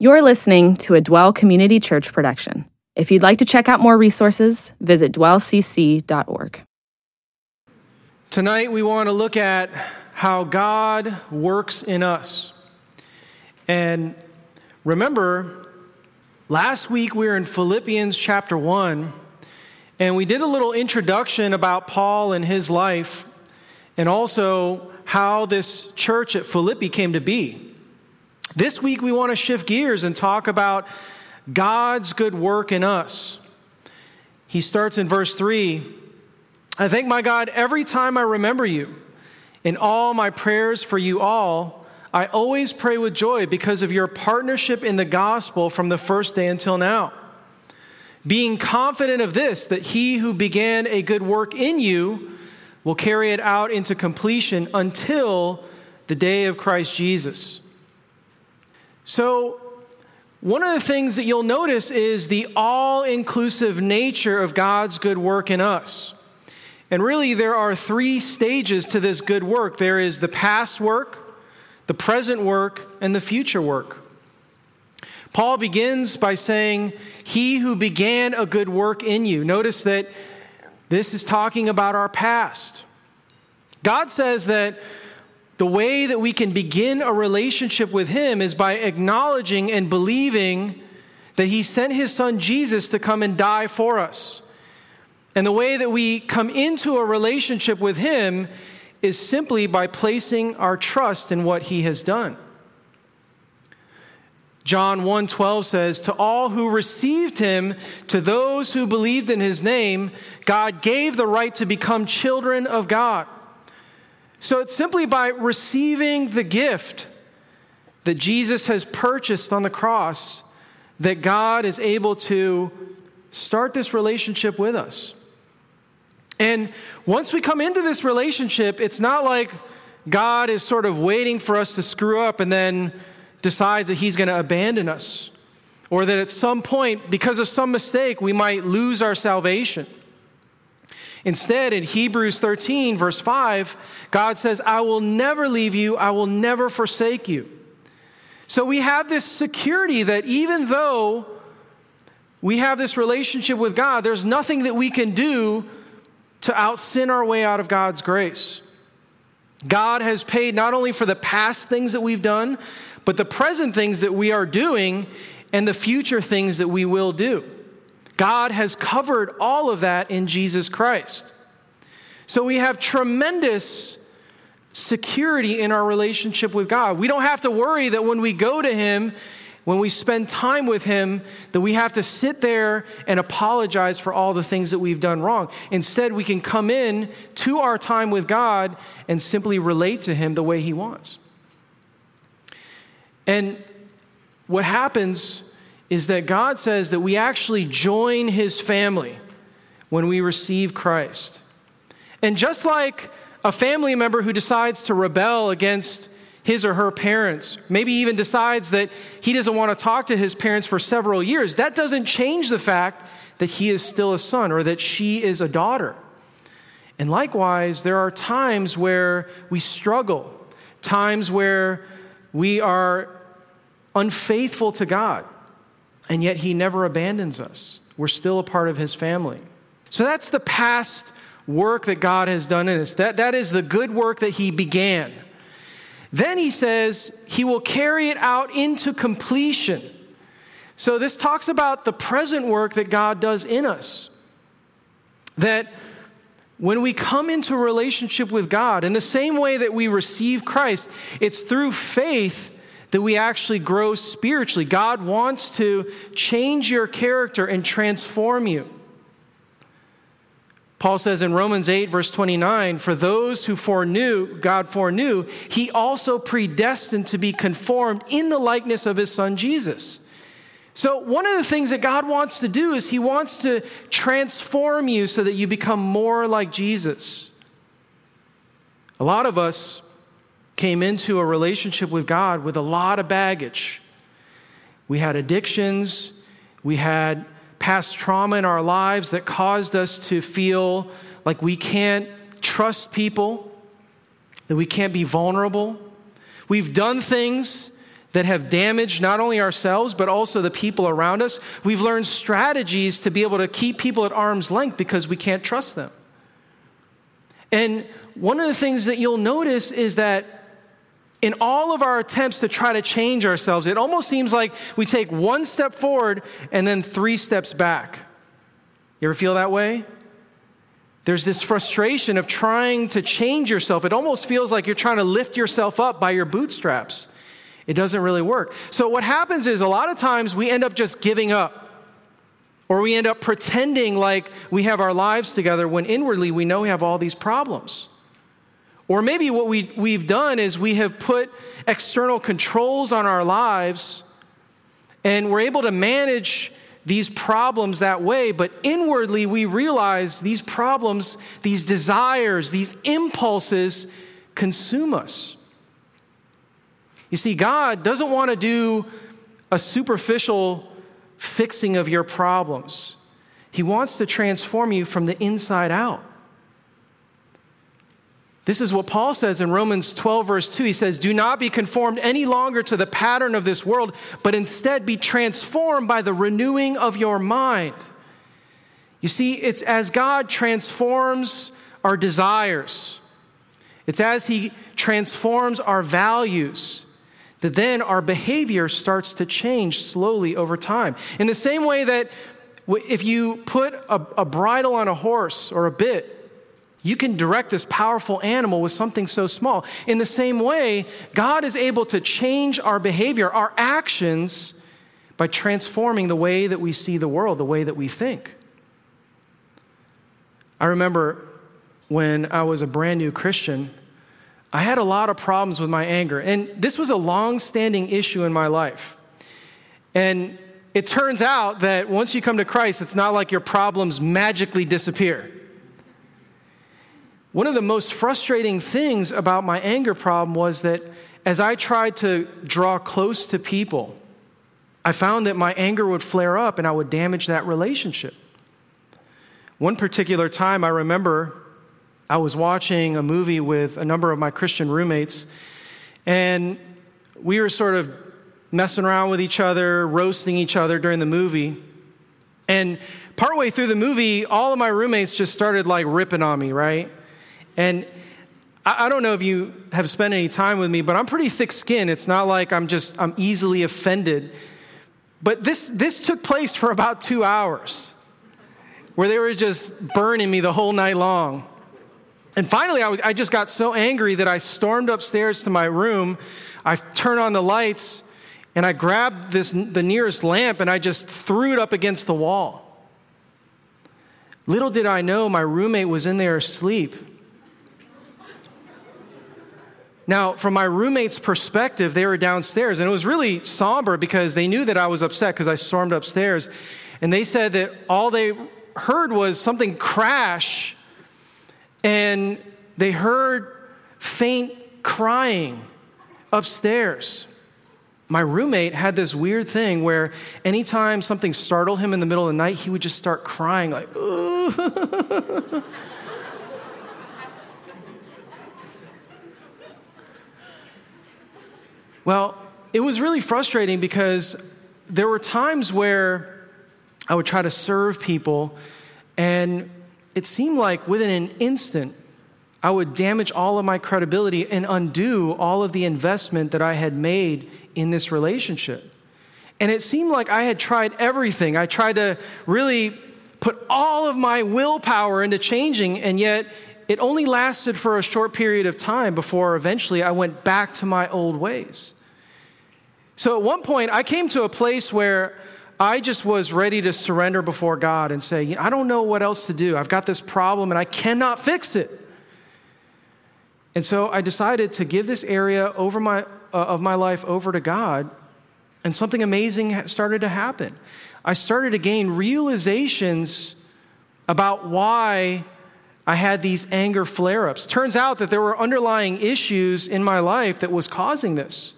You're listening to a Dwell Community Church production. If you'd like to check out more resources, visit dwellcc.org. Tonight, we want to look at how God works in us. And remember, last week we were in Philippians chapter 1, and we did a little introduction about Paul and his life, and also how this church at Philippi came to be. This week, we want to shift gears and talk about God's good work in us. He starts in verse 3 I thank my God every time I remember you. In all my prayers for you all, I always pray with joy because of your partnership in the gospel from the first day until now. Being confident of this, that he who began a good work in you will carry it out into completion until the day of Christ Jesus. So, one of the things that you'll notice is the all inclusive nature of God's good work in us. And really, there are three stages to this good work there is the past work, the present work, and the future work. Paul begins by saying, He who began a good work in you. Notice that this is talking about our past. God says that the way that we can begin a relationship with Him is by acknowledging and believing that He sent His Son Jesus to come and die for us. And the way that we come into a relationship with Him is simply by placing our trust in what He has done. John 1:12 says, "To all who received him, to those who believed in his name, God gave the right to become children of God." So it's simply by receiving the gift that Jesus has purchased on the cross that God is able to start this relationship with us. And once we come into this relationship, it's not like God is sort of waiting for us to screw up and then decides that he's going to abandon us. Or that at some point, because of some mistake, we might lose our salvation. Instead, in Hebrews 13, verse 5, God says, I will never leave you, I will never forsake you. So we have this security that even though we have this relationship with God, there's nothing that we can do to out sin our way out of God's grace. God has paid not only for the past things that we've done, but the present things that we are doing and the future things that we will do. God has covered all of that in Jesus Christ. So we have tremendous security in our relationship with God. We don't have to worry that when we go to Him, when we spend time with Him, that we have to sit there and apologize for all the things that we've done wrong. Instead, we can come in to our time with God and simply relate to Him the way He wants. And what happens is that God says that we actually join his family when we receive Christ. And just like a family member who decides to rebel against his or her parents, maybe even decides that he doesn't want to talk to his parents for several years, that doesn't change the fact that he is still a son or that she is a daughter. And likewise, there are times where we struggle, times where we are unfaithful to God and yet he never abandons us. We're still a part of his family. So that's the past work that God has done in us. That, that is the good work that he began. Then he says he will carry it out into completion. So this talks about the present work that God does in us. That when we come into relationship with God, in the same way that we receive Christ, it's through faith that we actually grow spiritually. God wants to change your character and transform you. Paul says in Romans 8, verse 29, for those who foreknew, God foreknew, he also predestined to be conformed in the likeness of his son Jesus. So, one of the things that God wants to do is he wants to transform you so that you become more like Jesus. A lot of us came into a relationship with God with a lot of baggage. We had addictions, we had past trauma in our lives that caused us to feel like we can't trust people, that we can't be vulnerable. We've done things that have damaged not only ourselves, but also the people around us. We've learned strategies to be able to keep people at arm's length because we can't trust them. And one of the things that you'll notice is that in all of our attempts to try to change ourselves, it almost seems like we take one step forward and then three steps back. You ever feel that way? There's this frustration of trying to change yourself. It almost feels like you're trying to lift yourself up by your bootstraps. It doesn't really work. So, what happens is a lot of times we end up just giving up. Or we end up pretending like we have our lives together when inwardly we know we have all these problems. Or maybe what we, we've done is we have put external controls on our lives and we're able to manage these problems that way, but inwardly we realize these problems, these desires, these impulses consume us. You see, God doesn't want to do a superficial fixing of your problems, He wants to transform you from the inside out. This is what Paul says in Romans 12, verse 2. He says, Do not be conformed any longer to the pattern of this world, but instead be transformed by the renewing of your mind. You see, it's as God transforms our desires, it's as He transforms our values that then our behavior starts to change slowly over time. In the same way that if you put a, a bridle on a horse or a bit, you can direct this powerful animal with something so small. In the same way, God is able to change our behavior, our actions, by transforming the way that we see the world, the way that we think. I remember when I was a brand new Christian, I had a lot of problems with my anger. And this was a long standing issue in my life. And it turns out that once you come to Christ, it's not like your problems magically disappear. One of the most frustrating things about my anger problem was that as I tried to draw close to people, I found that my anger would flare up and I would damage that relationship. One particular time I remember I was watching a movie with a number of my Christian roommates, and we were sort of messing around with each other, roasting each other during the movie. And partway through the movie, all of my roommates just started like ripping on me, right? And I, don't know if you have spent any time with me, but I'm pretty thick skinned. It's not like I'm just, I'm easily offended. But this, this took place for about two hours where they were just burning me the whole night long. And finally, I, was, I just got so angry that I stormed upstairs to my room. I turned on the lights and I grabbed this, the nearest lamp and I just threw it up against the wall. Little did I know my roommate was in there asleep. Now, from my roommate's perspective, they were downstairs, and it was really somber because they knew that I was upset because I stormed upstairs. And they said that all they heard was something crash, and they heard faint crying upstairs. My roommate had this weird thing where anytime something startled him in the middle of the night, he would just start crying, like, Well, it was really frustrating because there were times where I would try to serve people, and it seemed like within an instant, I would damage all of my credibility and undo all of the investment that I had made in this relationship. And it seemed like I had tried everything. I tried to really put all of my willpower into changing, and yet it only lasted for a short period of time before eventually I went back to my old ways. So at one point, I came to a place where I just was ready to surrender before God and say, I don't know what else to do. I've got this problem and I cannot fix it. And so I decided to give this area over my, uh, of my life over to God, and something amazing started to happen. I started to gain realizations about why I had these anger flare ups. Turns out that there were underlying issues in my life that was causing this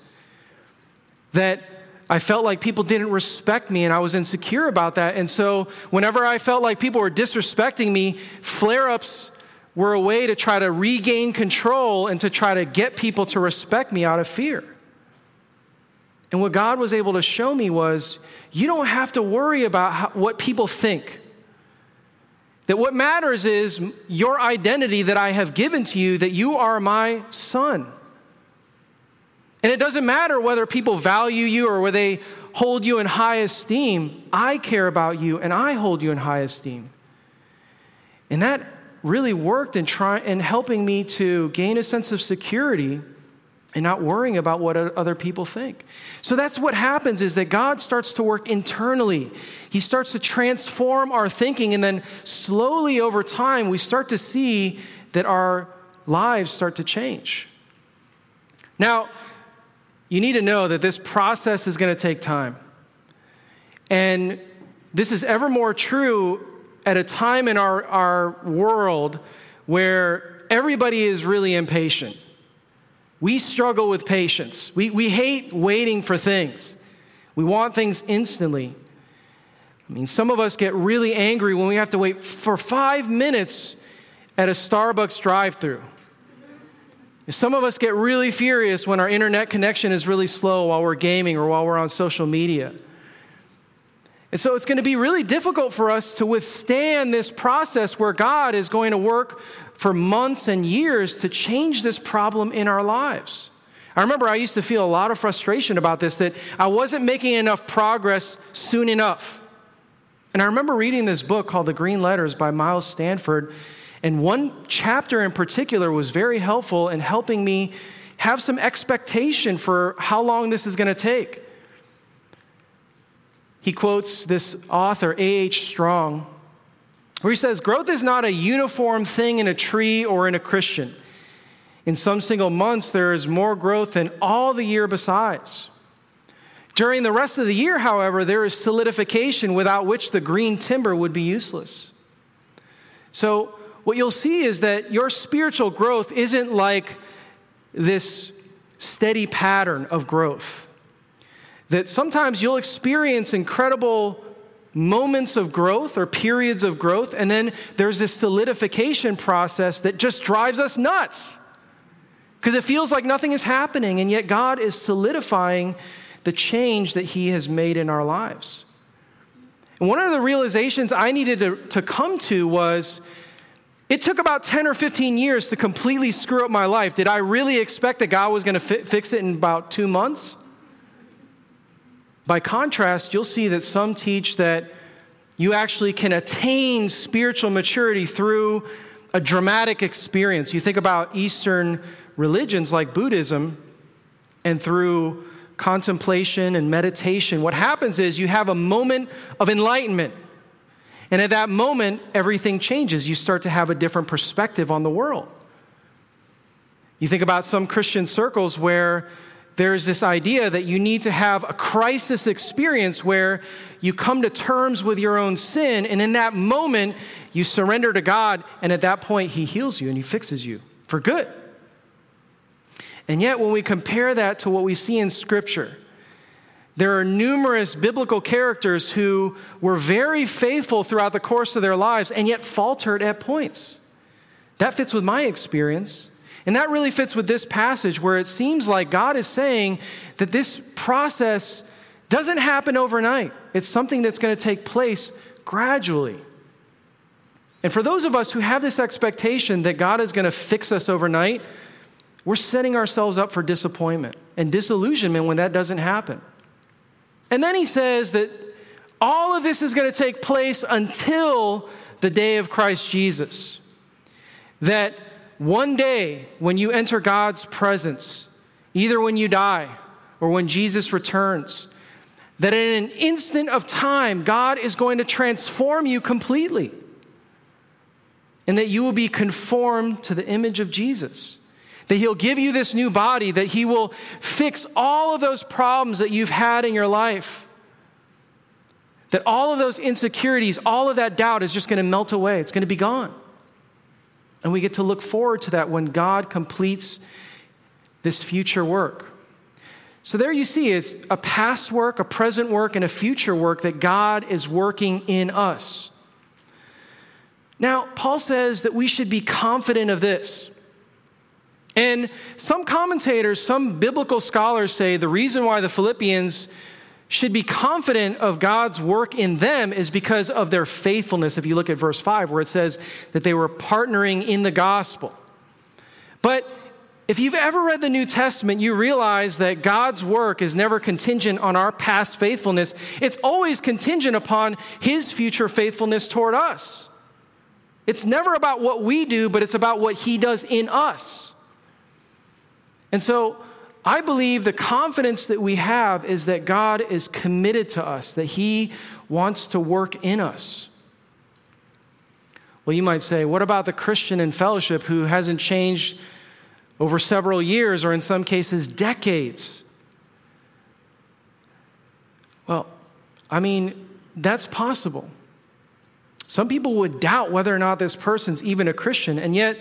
that I felt like people didn't respect me and I was insecure about that. And so, whenever I felt like people were disrespecting me, flare ups were a way to try to regain control and to try to get people to respect me out of fear. And what God was able to show me was you don't have to worry about how, what people think. That what matters is your identity that I have given to you, that you are my son. And it doesn't matter whether people value you or whether they hold you in high esteem. I care about you and I hold you in high esteem. And that really worked in, try, in helping me to gain a sense of security and not worrying about what other people think. So that's what happens is that God starts to work internally. He starts to transform our thinking and then slowly over time we start to see that our lives start to change. Now, you need to know that this process is going to take time. And this is ever more true at a time in our, our world where everybody is really impatient. We struggle with patience. We, we hate waiting for things. We want things instantly. I mean, some of us get really angry when we have to wait for five minutes at a Starbucks drive through. Some of us get really furious when our internet connection is really slow while we're gaming or while we're on social media. And so it's going to be really difficult for us to withstand this process where God is going to work for months and years to change this problem in our lives. I remember I used to feel a lot of frustration about this, that I wasn't making enough progress soon enough. And I remember reading this book called The Green Letters by Miles Stanford. And one chapter in particular was very helpful in helping me have some expectation for how long this is going to take. He quotes this author, A.H. Strong, where he says, Growth is not a uniform thing in a tree or in a Christian. In some single months, there is more growth than all the year besides. During the rest of the year, however, there is solidification without which the green timber would be useless. So, what you'll see is that your spiritual growth isn't like this steady pattern of growth. That sometimes you'll experience incredible moments of growth or periods of growth, and then there's this solidification process that just drives us nuts because it feels like nothing is happening, and yet God is solidifying the change that He has made in our lives. And one of the realizations I needed to, to come to was it took about 10 or 15 years to completely screw up my life. Did I really expect that God was going to fi- fix it in about two months? By contrast, you'll see that some teach that you actually can attain spiritual maturity through a dramatic experience. You think about Eastern religions like Buddhism, and through contemplation and meditation, what happens is you have a moment of enlightenment. And at that moment, everything changes. You start to have a different perspective on the world. You think about some Christian circles where there's this idea that you need to have a crisis experience where you come to terms with your own sin, and in that moment, you surrender to God, and at that point, He heals you and He fixes you for good. And yet, when we compare that to what we see in Scripture, there are numerous biblical characters who were very faithful throughout the course of their lives and yet faltered at points. That fits with my experience. And that really fits with this passage where it seems like God is saying that this process doesn't happen overnight. It's something that's going to take place gradually. And for those of us who have this expectation that God is going to fix us overnight, we're setting ourselves up for disappointment and disillusionment when that doesn't happen. And then he says that all of this is going to take place until the day of Christ Jesus. That one day when you enter God's presence, either when you die or when Jesus returns, that in an instant of time, God is going to transform you completely. And that you will be conformed to the image of Jesus that He'll give you this new body, that He will fix all of those problems that you've had in your life. That all of those insecurities, all of that doubt is just going to melt away. It's going to be gone. And we get to look forward to that when God completes this future work. So there you see it's a past work, a present work, and a future work that God is working in us. Now, Paul says that we should be confident of this And some commentators, some biblical scholars say the reason why the Philippians should be confident of God's work in them is because of their faithfulness. If you look at verse 5, where it says that they were partnering in the gospel. But if you've ever read the New Testament, you realize that God's work is never contingent on our past faithfulness. It's always contingent upon His future faithfulness toward us. It's never about what we do, but it's about what He does in us. And so I believe the confidence that we have is that God is committed to us, that He wants to work in us. Well, you might say, what about the Christian in fellowship who hasn't changed over several years or in some cases decades? Well, I mean, that's possible. Some people would doubt whether or not this person's even a Christian, and yet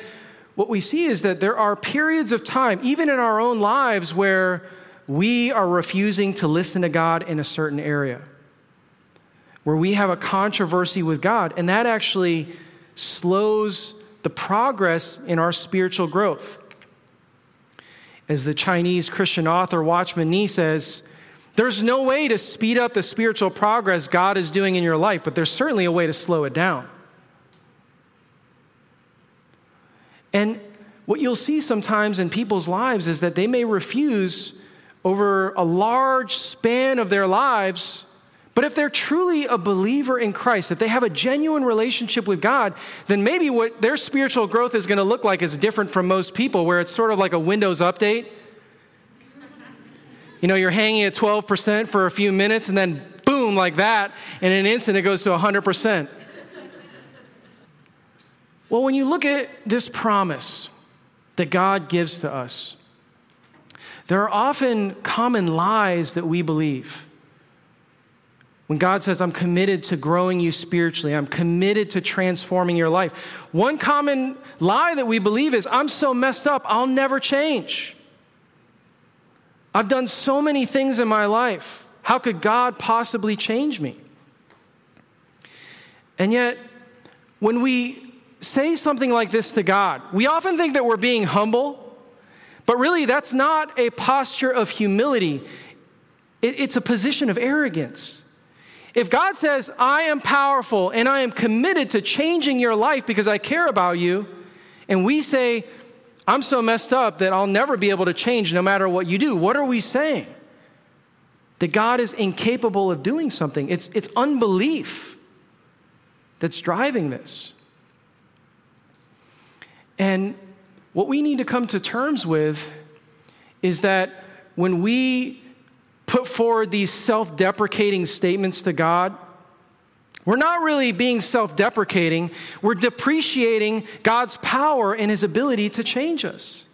what we see is that there are periods of time, even in our own lives, where we are refusing to listen to God in a certain area, where we have a controversy with God, and that actually slows the progress in our spiritual growth. As the Chinese Christian author Watchman Nee says, there's no way to speed up the spiritual progress God is doing in your life, but there's certainly a way to slow it down. And what you'll see sometimes in people's lives is that they may refuse over a large span of their lives. But if they're truly a believer in Christ, if they have a genuine relationship with God, then maybe what their spiritual growth is going to look like is different from most people, where it's sort of like a Windows update. You know, you're hanging at 12% for a few minutes, and then boom, like that, in an instant it goes to 100%. Well, when you look at this promise that God gives to us, there are often common lies that we believe. When God says, I'm committed to growing you spiritually, I'm committed to transforming your life. One common lie that we believe is, I'm so messed up, I'll never change. I've done so many things in my life. How could God possibly change me? And yet, when we say something like this to God. We often think that we're being humble, but really that's not a posture of humility, it, it's a position of arrogance. If God says, I am powerful and I am committed to changing your life because I care about you, and we say, I'm so messed up that I'll never be able to change no matter what you do, what are we saying? That God is incapable of doing something. It's, it's unbelief that's driving this. And what we need to come to terms with is that when we put forward these self deprecating statements to God, we're not really being self deprecating, we're depreciating God's power and his ability to change us.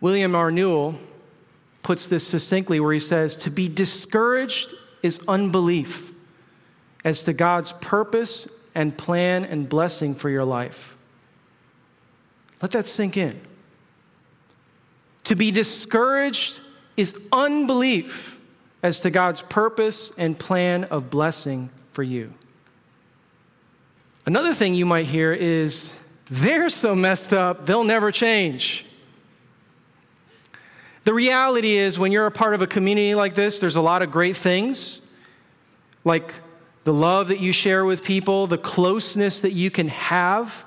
William R. Newell puts this succinctly where he says, To be discouraged is unbelief as to God's purpose and plan and blessing for your life. Let that sink in. To be discouraged is unbelief as to God's purpose and plan of blessing for you. Another thing you might hear is they're so messed up, they'll never change. The reality is, when you're a part of a community like this, there's a lot of great things, like the love that you share with people, the closeness that you can have,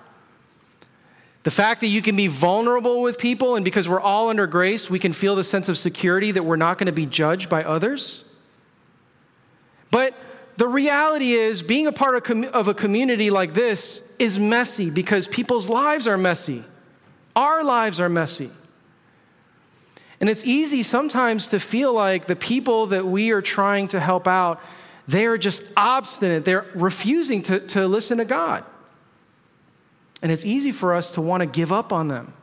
the fact that you can be vulnerable with people, and because we're all under grace, we can feel the sense of security that we're not going to be judged by others. But the reality is, being a part of, com- of a community like this is messy because people's lives are messy. Our lives are messy. And it's easy sometimes to feel like the people that we are trying to help out they are just obstinate. They're refusing to, to listen to God. And it's easy for us to want to give up on them.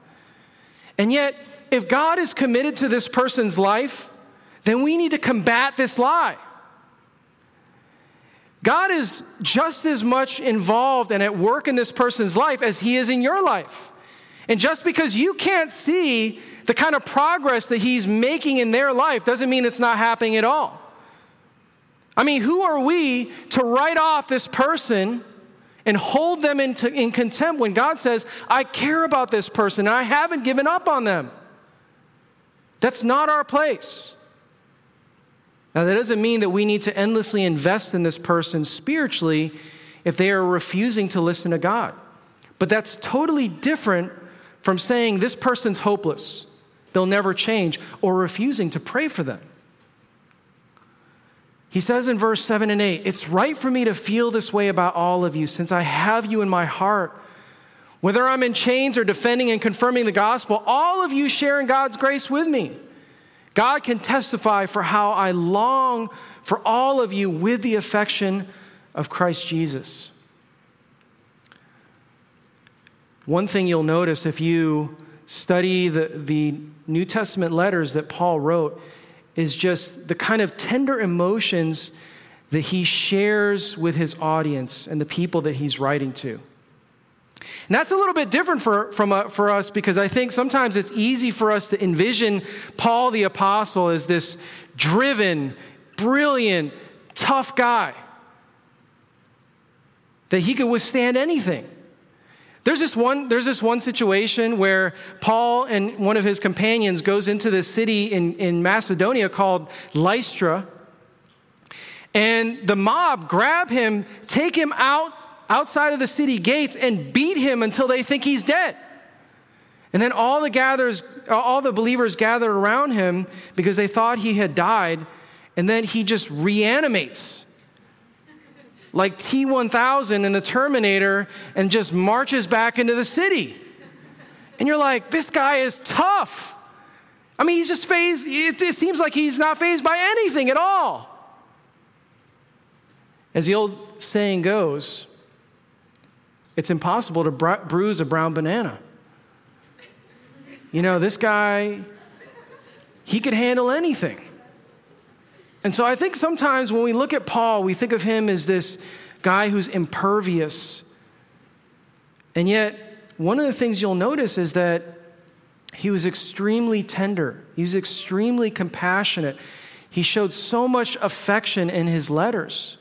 And yet, if God is committed to this person's life, then we need to combat this lie. God is just as much involved and at work in this person's life as he is in your life. And just because you can't see the kind of progress that he's making in their life doesn't mean it's not happening at all. I mean, who are we to write off this person and hold them into, in contempt when God says, I care about this person and I haven't given up on them. That's not our place. Now, that doesn't mean that we need to endlessly invest in this person spiritually if they are refusing to listen to God. But that's totally different from saying this person's hopeless, they'll never change, or refusing to pray for them. He says in verse 7 and 8, It's right for me to feel this way about all of you, since I have you in my heart. Whether I'm in chains or defending and confirming the gospel, all of you share in God's grace with me. God can testify for how I long for all of you with the affection of Christ Jesus. One thing you'll notice if you study the, the New Testament letters that Paul wrote is just the kind of tender emotions that he shares with his audience and the people that he's writing to. And that's a little bit different for, from, uh, for us because I think sometimes it's easy for us to envision Paul the Apostle as this driven, brilliant, tough guy, that he could withstand anything. There's this one, there's this one situation where Paul and one of his companions goes into this city in, in Macedonia called Lystra. And the mob grab him, take him out outside of the city gates, and beat him until they think he's dead. And then all the gathers, all the believers gathered around him because they thought he had died. And then he just reanimates like T 1000 in the Terminator and just marches back into the city. And you're like, this guy is tough. I mean, he's just fazed, it, it seems like he's not fazed by anything at all. As the old saying goes, it's impossible to bru- bruise a brown banana. You know, this guy, he could handle anything. And so I think sometimes when we look at Paul, we think of him as this guy who's impervious. And yet, one of the things you'll notice is that he was extremely tender, he was extremely compassionate. He showed so much affection in his letters.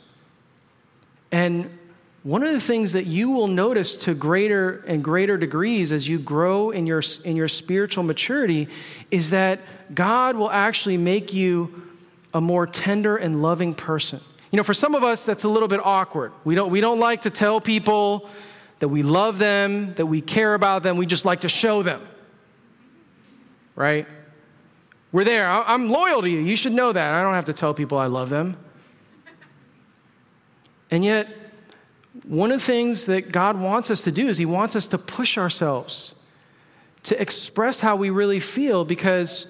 And one of the things that you will notice to greater and greater degrees as you grow in your, in your spiritual maturity is that God will actually make you a more tender and loving person. You know, for some of us, that's a little bit awkward. We don't, we don't like to tell people that we love them, that we care about them. We just like to show them. Right? We're there. I'm loyal to you. You should know that. I don't have to tell people I love them. And yet, one of the things that God wants us to do is He wants us to push ourselves to express how we really feel because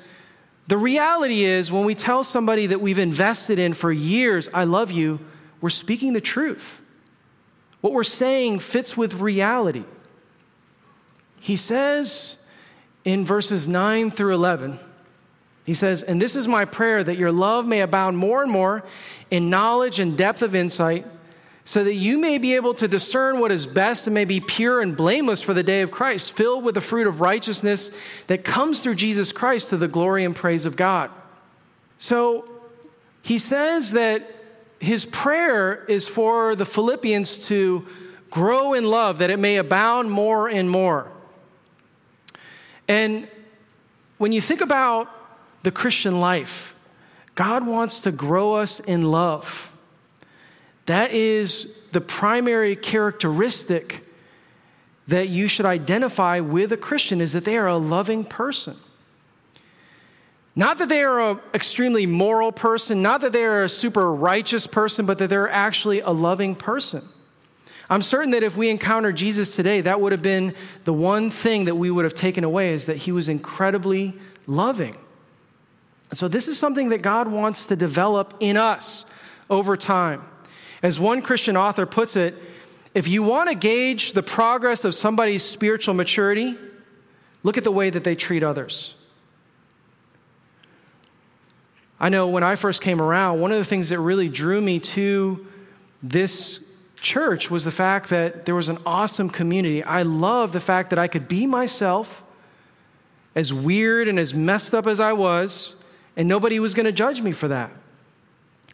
the reality is, when we tell somebody that we've invested in for years, I love you, we're speaking the truth. What we're saying fits with reality. He says in verses 9 through 11, he says, And this is my prayer that your love may abound more and more in knowledge and depth of insight so that you may be able to discern what is best and may be pure and blameless for the day of Christ, filled with the fruit of righteousness that comes through Jesus Christ to the glory and praise of God. So he says that his prayer is for the Philippians to grow in love, that it may abound more and more. And when you think about the Christian life, God wants to grow us in love. That is the primary characteristic that you should identify with a Christian is that they are a loving person. Not that they are an extremely moral person, not that they are a super righteous person, but that they're actually a loving person. I'm certain that if we encountered Jesus today, that would have been the one thing that we would have taken away is that he was incredibly loving. And so, this is something that God wants to develop in us over time. As one Christian author puts it, if you want to gauge the progress of somebody's spiritual maturity, look at the way that they treat others. I know when I first came around, one of the things that really drew me to this church was the fact that there was an awesome community. I love the fact that I could be myself, as weird and as messed up as I was, and nobody was going to judge me for that.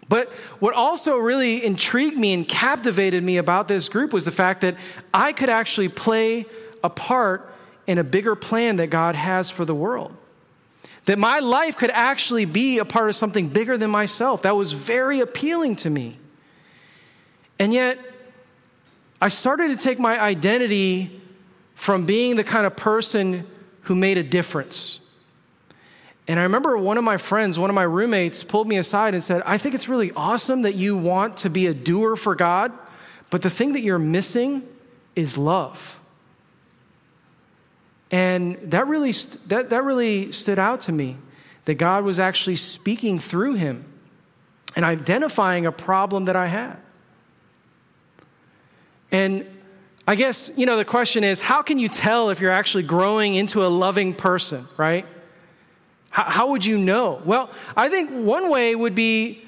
But what also really intrigued me and captivated me about this group was the fact that I could actually play a part in a bigger plan that God has for the world. That my life could actually be a part of something bigger than myself. That was very appealing to me. And yet, I started to take my identity from being the kind of person who made a difference. And I remember one of my friends, one of my roommates, pulled me aside and said, I think it's really awesome that you want to be a doer for God, but the thing that you're missing is love. And that really, that, that really stood out to me that God was actually speaking through him and identifying a problem that I had. And I guess, you know, the question is how can you tell if you're actually growing into a loving person, right? How, how would you know? Well, I think one way would be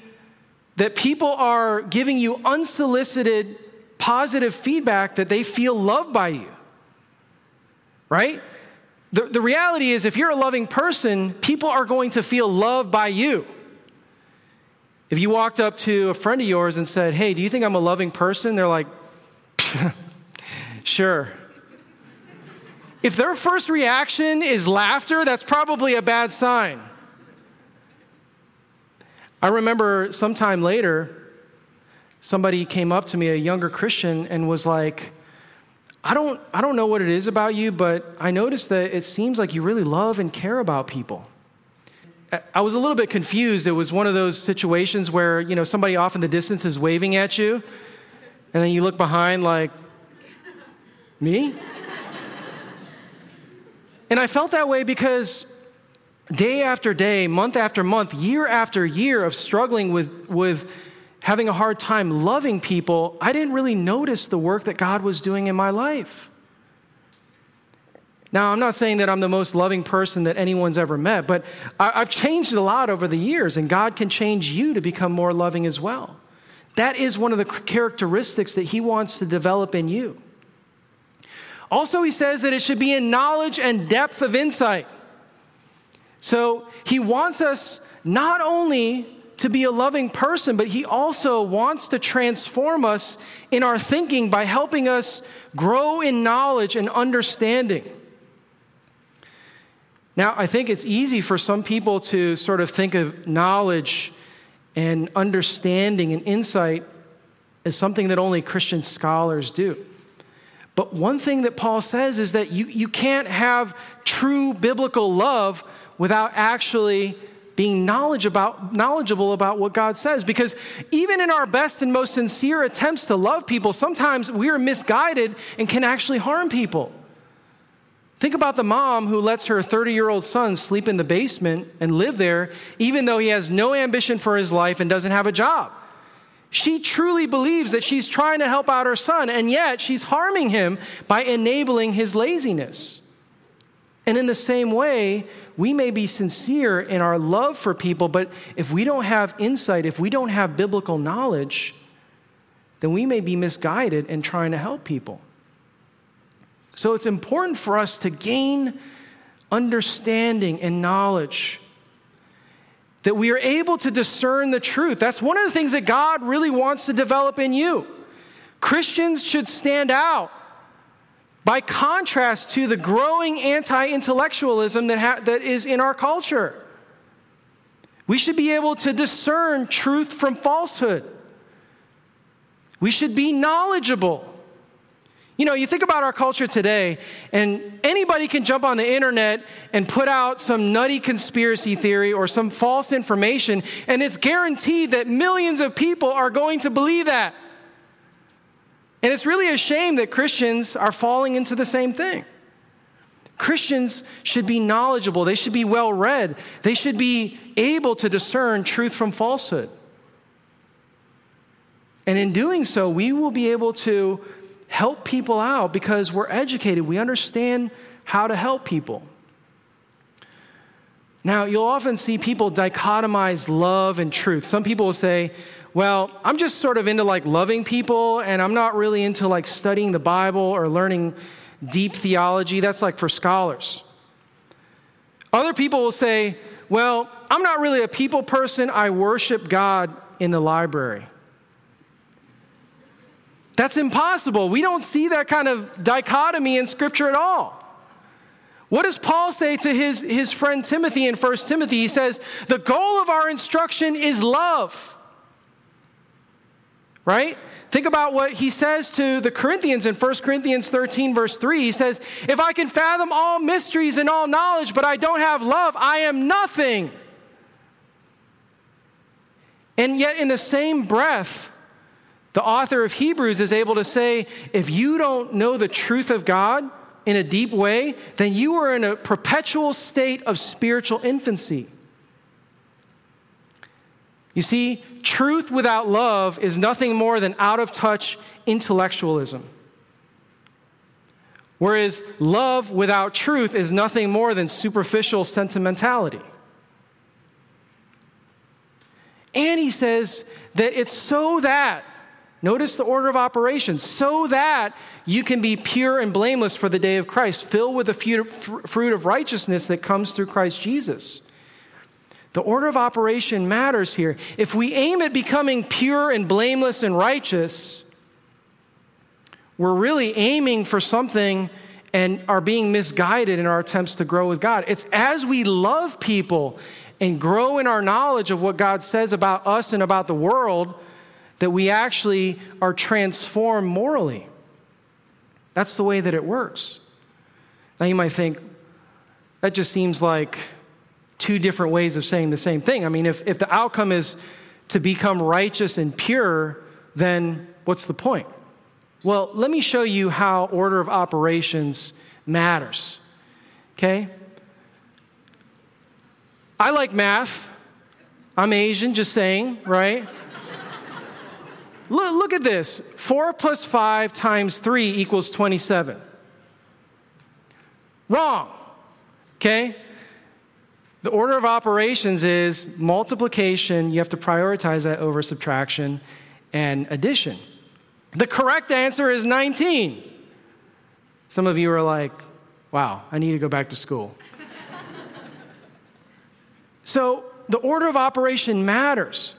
that people are giving you unsolicited positive feedback that they feel loved by you, right? The, the reality is, if you're a loving person, people are going to feel loved by you. If you walked up to a friend of yours and said, Hey, do you think I'm a loving person? They're like, Sure. If their first reaction is laughter, that's probably a bad sign. I remember sometime later, somebody came up to me, a younger Christian, and was like, I don't, I don't know what it is about you, but I noticed that it seems like you really love and care about people. I was a little bit confused. It was one of those situations where, you know, somebody off in the distance is waving at you, and then you look behind like, me? And I felt that way because day after day, month after month, year after year of struggling with, with having a hard time loving people, I didn't really notice the work that God was doing in my life. Now, I'm not saying that I'm the most loving person that anyone's ever met, but I've changed a lot over the years, and God can change you to become more loving as well. That is one of the characteristics that He wants to develop in you. Also, he says that it should be in knowledge and depth of insight. So he wants us not only to be a loving person, but he also wants to transform us in our thinking by helping us grow in knowledge and understanding. Now, I think it's easy for some people to sort of think of knowledge and understanding and insight as something that only Christian scholars do. But one thing that Paul says is that you, you can't have true biblical love without actually being knowledge about, knowledgeable about what God says. Because even in our best and most sincere attempts to love people, sometimes we are misguided and can actually harm people. Think about the mom who lets her 30 year old son sleep in the basement and live there, even though he has no ambition for his life and doesn't have a job. She truly believes that she's trying to help out her son, and yet she's harming him by enabling his laziness. And in the same way, we may be sincere in our love for people, but if we don't have insight, if we don't have biblical knowledge, then we may be misguided in trying to help people. So it's important for us to gain understanding and knowledge that we are able to discern the truth. That's one of the things that God really wants to develop in you. Christians should stand out by contrast to the growing anti intellectualism that, ha- that is in our culture. We should be able to discern truth from falsehood. We should be knowledgeable. You know, you think about our culture today, and anybody can jump on the internet and put out some nutty conspiracy theory or some false information, and it's guaranteed that millions of people are going to believe that. And it's really a shame that Christians are falling into the same thing. Christians should be knowledgeable, they should be well read, they should be able to discern truth from falsehood. And in doing so, we will be able to help people out because we're educated, we understand how to help people. Now, you'll often see people dichotomize love and truth. Some people will say, well, I'm just sort of into like loving people and I'm not really into like studying the Bible or learning deep theology. That's like for scholars. Other people will say, well, I'm not really a people person. I worship God in the library. That's impossible. We don't see that kind of dichotomy in Scripture at all. What does Paul say to his, his friend Timothy in 1 Timothy? He says, The goal of our instruction is love. Right? Think about what he says to the Corinthians in 1 Corinthians 13, verse 3. He says, If I can fathom all mysteries and all knowledge, but I don't have love, I am nothing. And yet, in the same breath, the author of Hebrews is able to say, If you don't know the truth of God in a deep way, then you are in a perpetual state of spiritual infancy. You see, truth without love is nothing more than out of touch intellectualism. Whereas love without truth is nothing more than superficial sentimentality. And he says that it's so that, notice the order of operations, so that you can be pure and blameless for the day of Christ, filled with the fruit of righteousness that comes through Christ Jesus. The order of operation matters here. If we aim at becoming pure and blameless and righteous, we're really aiming for something and are being misguided in our attempts to grow with God. It's as we love people and grow in our knowledge of what God says about us and about the world that we actually are transformed morally. That's the way that it works. Now you might think, that just seems like two different ways of saying the same thing. I mean, if, if the outcome is to become righteous and pure, then what's the point? Well, let me show you how order of operations matters. Okay? I like math. I'm Asian, just saying, right? Look, look at this 4 plus 5 times 3 equals 27. Wrong. Okay? The order of operations is multiplication, you have to prioritize that over subtraction and addition. The correct answer is 19. Some of you are like, wow, I need to go back to school. so the order of operation matters.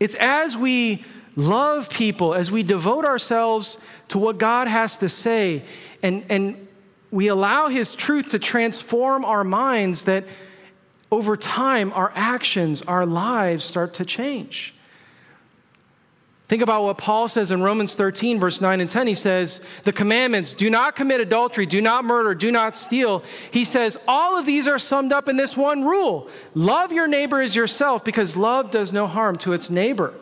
It's as we love people, as we devote ourselves to what God has to say, and, and we allow His truth to transform our minds that over time, our actions, our lives start to change. Think about what Paul says in Romans 13, verse 9 and 10. He says, The commandments do not commit adultery, do not murder, do not steal. He says, All of these are summed up in this one rule love your neighbor as yourself, because love does no harm to its neighbor.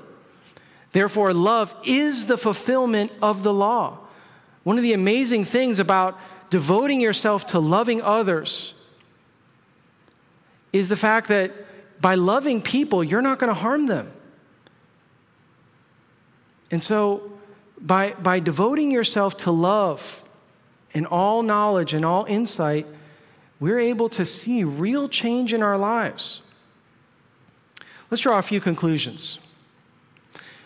Therefore, love is the fulfillment of the law. One of the amazing things about devoting yourself to loving others is the fact that by loving people, you're not going to harm them. And so, by, by devoting yourself to love and all knowledge and all insight, we're able to see real change in our lives. Let's draw a few conclusions.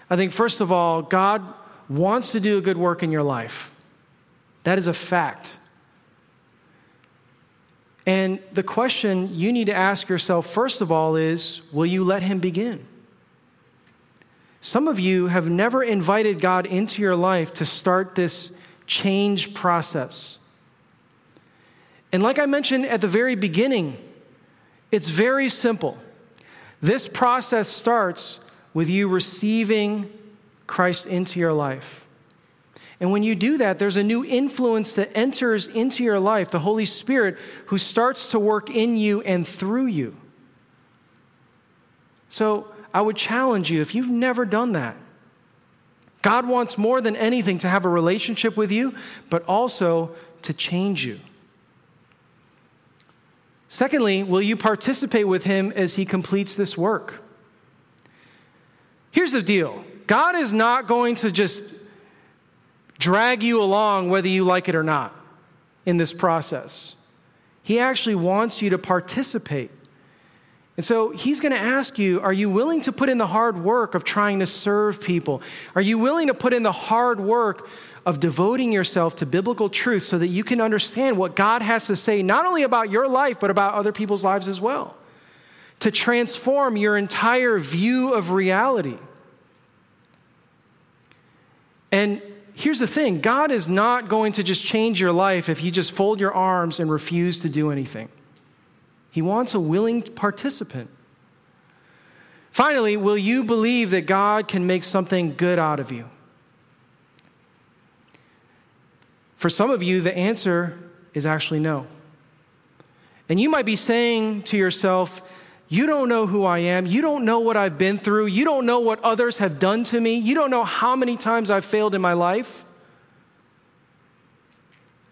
I think, first of all, God wants to do a good work in your life. That is a fact. And the question you need to ask yourself, first of all, is will you let Him begin? Some of you have never invited God into your life to start this change process. And like I mentioned at the very beginning, it's very simple. This process starts with you receiving Christ into your life. And when you do that, there's a new influence that enters into your life, the Holy Spirit, who starts to work in you and through you. So I would challenge you if you've never done that. God wants more than anything to have a relationship with you, but also to change you. Secondly, will you participate with Him as He completes this work? Here's the deal God is not going to just drag you along whether you like it or not in this process. He actually wants you to participate. And so he's going to ask you Are you willing to put in the hard work of trying to serve people? Are you willing to put in the hard work of devoting yourself to biblical truth so that you can understand what God has to say, not only about your life, but about other people's lives as well? To transform your entire view of reality. And here's the thing God is not going to just change your life if you just fold your arms and refuse to do anything. He wants a willing participant. Finally, will you believe that God can make something good out of you? For some of you, the answer is actually no. And you might be saying to yourself, You don't know who I am. You don't know what I've been through. You don't know what others have done to me. You don't know how many times I've failed in my life.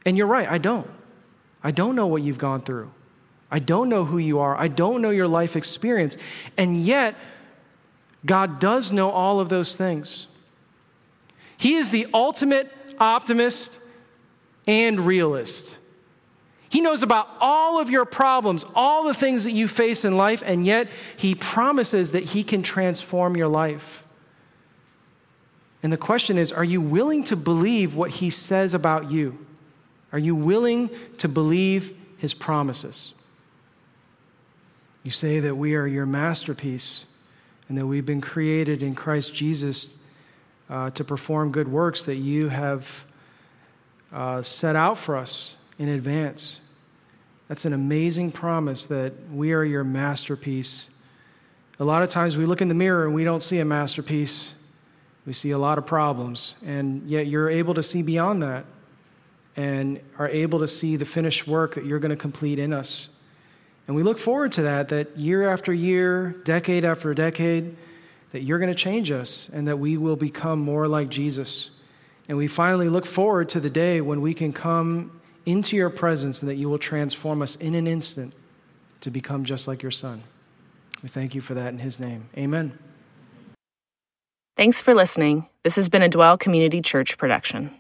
And you're right, I don't. I don't know what you've gone through. I don't know who you are. I don't know your life experience. And yet, God does know all of those things. He is the ultimate optimist and realist. He knows about all of your problems, all the things that you face in life, and yet He promises that He can transform your life. And the question is are you willing to believe what He says about you? Are you willing to believe His promises? You say that we are your masterpiece and that we've been created in Christ Jesus uh, to perform good works that you have uh, set out for us in advance. That's an amazing promise that we are your masterpiece. A lot of times we look in the mirror and we don't see a masterpiece. We see a lot of problems, and yet you're able to see beyond that and are able to see the finished work that you're going to complete in us. And we look forward to that, that year after year, decade after decade, that you're going to change us and that we will become more like Jesus. And we finally look forward to the day when we can come into your presence and that you will transform us in an instant to become just like your Son. We thank you for that in His name. Amen. Thanks for listening. This has been a Dwell Community Church production.